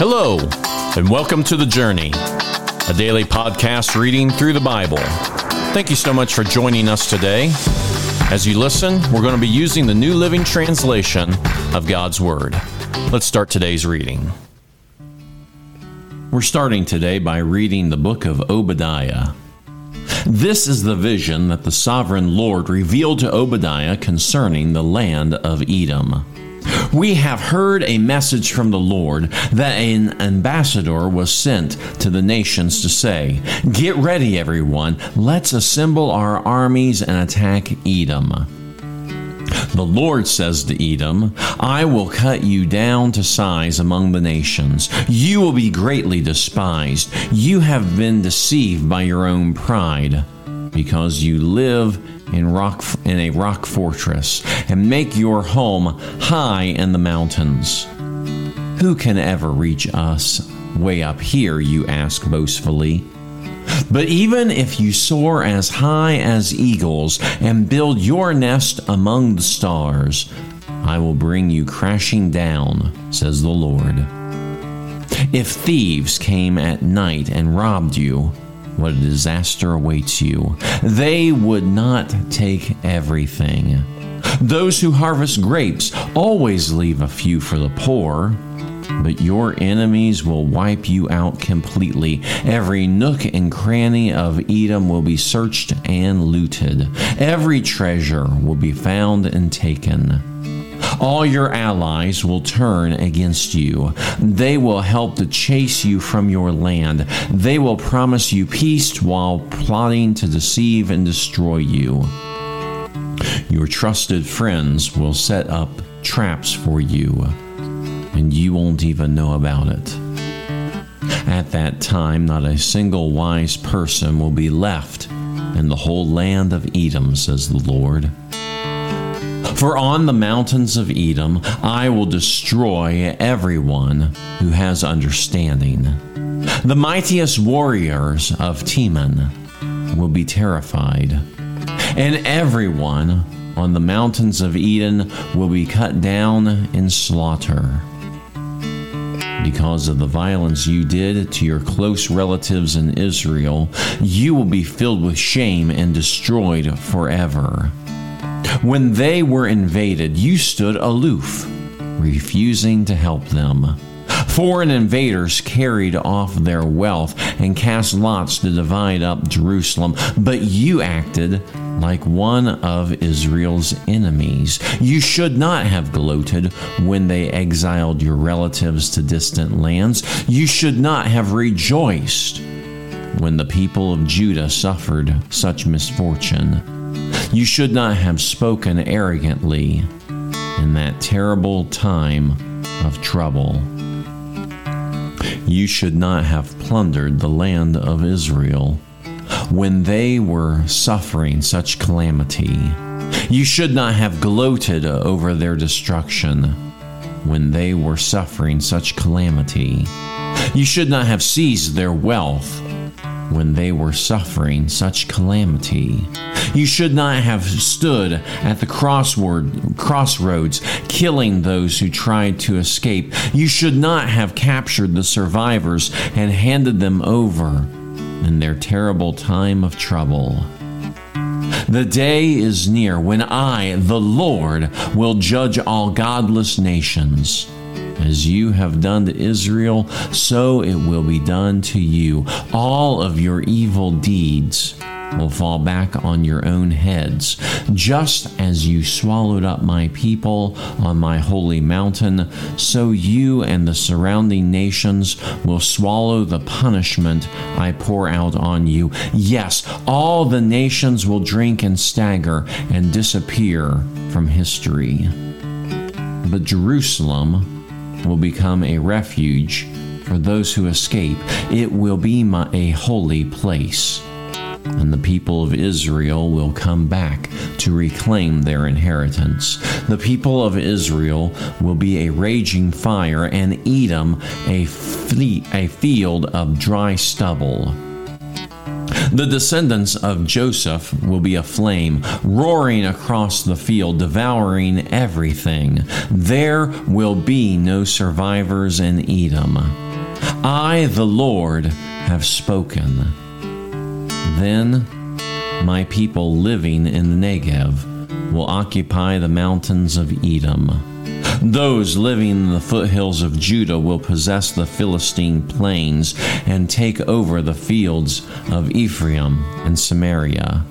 Hello, and welcome to The Journey, a daily podcast reading through the Bible. Thank you so much for joining us today. As you listen, we're going to be using the New Living Translation of God's Word. Let's start today's reading. We're starting today by reading the book of Obadiah. This is the vision that the sovereign Lord revealed to Obadiah concerning the land of Edom. We have heard a message from the Lord that an ambassador was sent to the nations to say, Get ready, everyone, let's assemble our armies and attack Edom. The Lord says to Edom, I will cut you down to size among the nations. You will be greatly despised. You have been deceived by your own pride, because you live in rock in a rock fortress and make your home high in the mountains. Who can ever reach us way up here, you ask boastfully? But even if you soar as high as eagles and build your nest among the stars, I will bring you crashing down, says the Lord. If thieves came at night and robbed you, what a disaster awaits you. They would not take everything. Those who harvest grapes always leave a few for the poor. But your enemies will wipe you out completely. Every nook and cranny of Edom will be searched and looted. Every treasure will be found and taken. All your allies will turn against you. They will help to chase you from your land. They will promise you peace while plotting to deceive and destroy you. Your trusted friends will set up traps for you, and you won't even know about it. At that time, not a single wise person will be left in the whole land of Edom, says the Lord. For on the mountains of Edom I will destroy everyone who has understanding. The mightiest warriors of Teman will be terrified, and everyone on the mountains of Edom will be cut down in slaughter. Because of the violence you did to your close relatives in Israel, you will be filled with shame and destroyed forever. When they were invaded, you stood aloof, refusing to help them. Foreign invaders carried off their wealth and cast lots to divide up Jerusalem, but you acted like one of Israel's enemies. You should not have gloated when they exiled your relatives to distant lands. You should not have rejoiced when the people of Judah suffered such misfortune. You should not have spoken arrogantly in that terrible time of trouble. You should not have plundered the land of Israel when they were suffering such calamity. You should not have gloated over their destruction when they were suffering such calamity. You should not have seized their wealth when they were suffering such calamity. You should not have stood at the crossword, crossroads, killing those who tried to escape. You should not have captured the survivors and handed them over in their terrible time of trouble. The day is near when I, the Lord, will judge all godless nations. As you have done to Israel, so it will be done to you. All of your evil deeds will fall back on your own heads. Just as you swallowed up my people on my holy mountain, so you and the surrounding nations will swallow the punishment I pour out on you. Yes, all the nations will drink and stagger and disappear from history. But Jerusalem will become a refuge for those who escape. It will be my, a holy place. And the people of Israel will come back to reclaim their inheritance. The people of Israel will be a raging fire, and Edom a, fleet, a field of dry stubble. The descendants of Joseph will be a flame, roaring across the field, devouring everything. There will be no survivors in Edom. I, the Lord, have spoken. Then my people living in the Negev will occupy the mountains of Edom. Those living in the foothills of Judah will possess the Philistine plains and take over the fields of Ephraim and Samaria.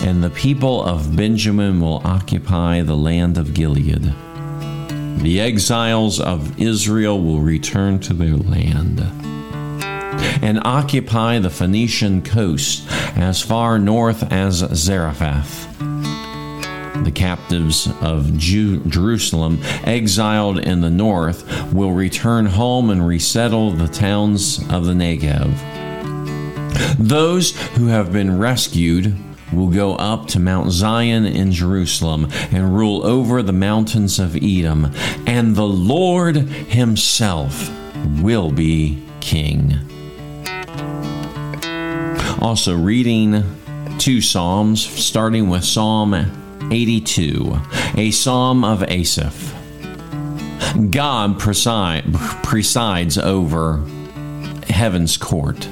And the people of Benjamin will occupy the land of Gilead. The exiles of Israel will return to their land and occupy the Phoenician coast as far north as Zarephath. The captives of Jew- Jerusalem, exiled in the north, will return home and resettle the towns of the Negev. Those who have been rescued will go up to Mount Zion in Jerusalem and rule over the mountains of Edom, and the Lord Himself will be king. Also, reading two Psalms, starting with Psalm 82, a psalm of Asaph. God preside, presides over heaven's court.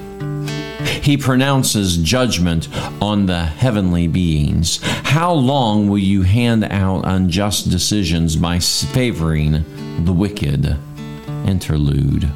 He pronounces judgment on the heavenly beings. How long will you hand out unjust decisions by favoring the wicked? Interlude.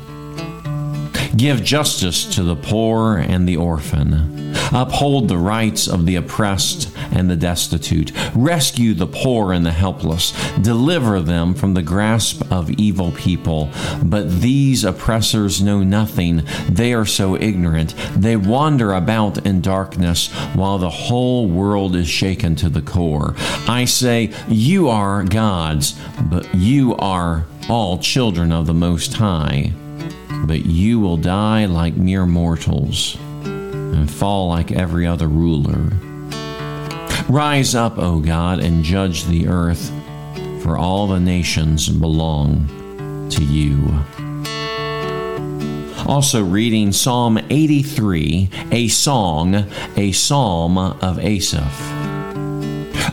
Give justice to the poor and the orphan. Uphold the rights of the oppressed and the destitute. Rescue the poor and the helpless. Deliver them from the grasp of evil people. But these oppressors know nothing. They are so ignorant. They wander about in darkness while the whole world is shaken to the core. I say, You are gods, but you are all children of the Most High but you will die like mere mortals and fall like every other ruler. Rise up, O God, and judge the earth, for all the nations belong to you. Also, reading Psalm 83, a song, a psalm of Asaph.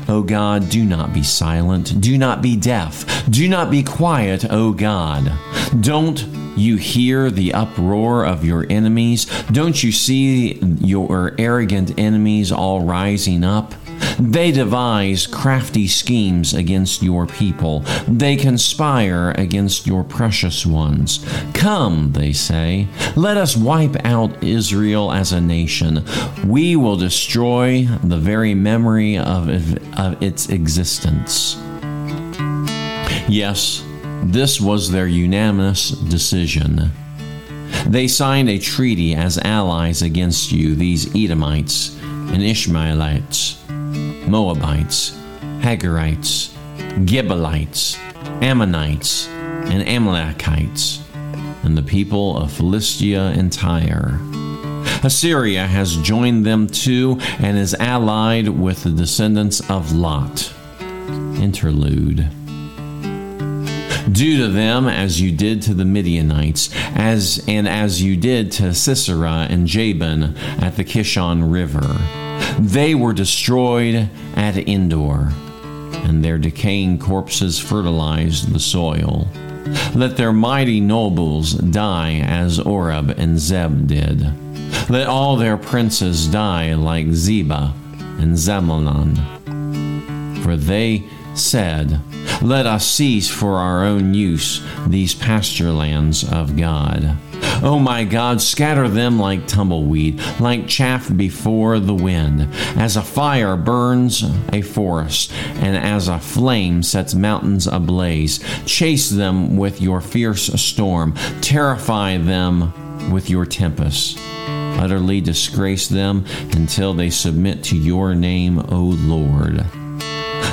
O God, do not be silent. Do not be deaf. Do not be quiet, O God. Don't you hear the uproar of your enemies? Don't you see your arrogant enemies all rising up? They devise crafty schemes against your people. They conspire against your precious ones. Come, they say, let us wipe out Israel as a nation. We will destroy the very memory of, of its existence. Yes, this was their unanimous decision. They signed a treaty as allies against you, these Edomites and Ishmaelites, Moabites, Hagarites, Gibeonites, Ammonites, and Amalekites, and the people of Philistia and Tyre. Assyria has joined them too and is allied with the descendants of Lot. Interlude. Do to them as you did to the Midianites, as and as you did to Sisera and Jabin at the Kishon River. They were destroyed at Endor, and their decaying corpses fertilized the soil. Let their mighty nobles die as Oreb and Zeeb did. Let all their princes die like Zeba and Zalmunna. For they said, Let us seize for our own use these pasture lands of God. Oh my God, scatter them like tumbleweed, like chaff before the wind, as a fire burns a forest, and as a flame sets mountains ablaze. Chase them with your fierce storm, terrify them with your tempest. Utterly disgrace them until they submit to your name, O Lord.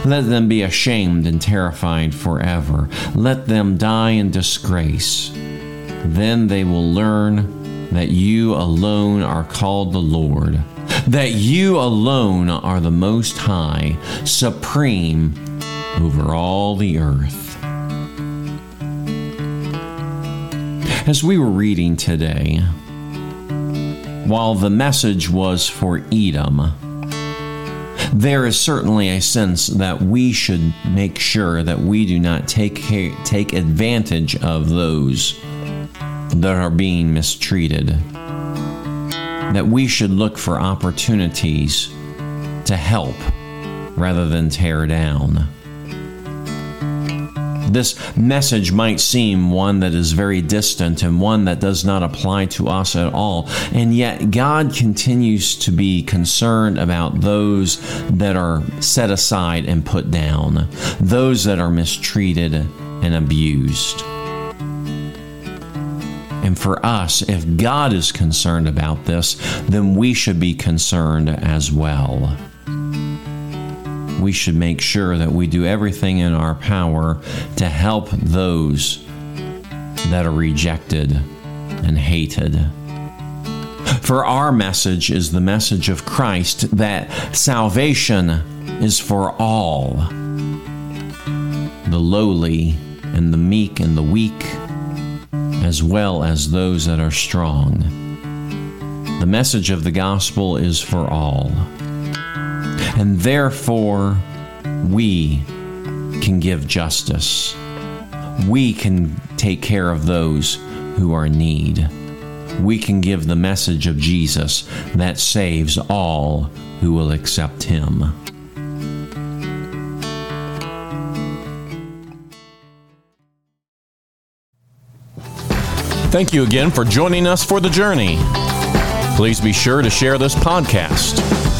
Let them be ashamed and terrified forever. Let them die in disgrace. Then they will learn that you alone are called the Lord, that you alone are the Most High, supreme over all the earth. As we were reading today, while the message was for Edom, there is certainly a sense that we should make sure that we do not take take advantage of those that are being mistreated. That we should look for opportunities to help rather than tear down. This message might seem one that is very distant and one that does not apply to us at all, and yet God continues to be concerned about those that are set aside and put down, those that are mistreated and abused. And for us, if God is concerned about this, then we should be concerned as well we should make sure that we do everything in our power to help those that are rejected and hated. For our message is the message of Christ that salvation is for all the lowly and the meek and the weak, as well as those that are strong. The message of the gospel is for all and therefore we can give justice. We can take care of those who are in need. We can give the message of Jesus that saves all who will accept Him. Thank you again for joining us for the journey. Please be sure to share this podcast.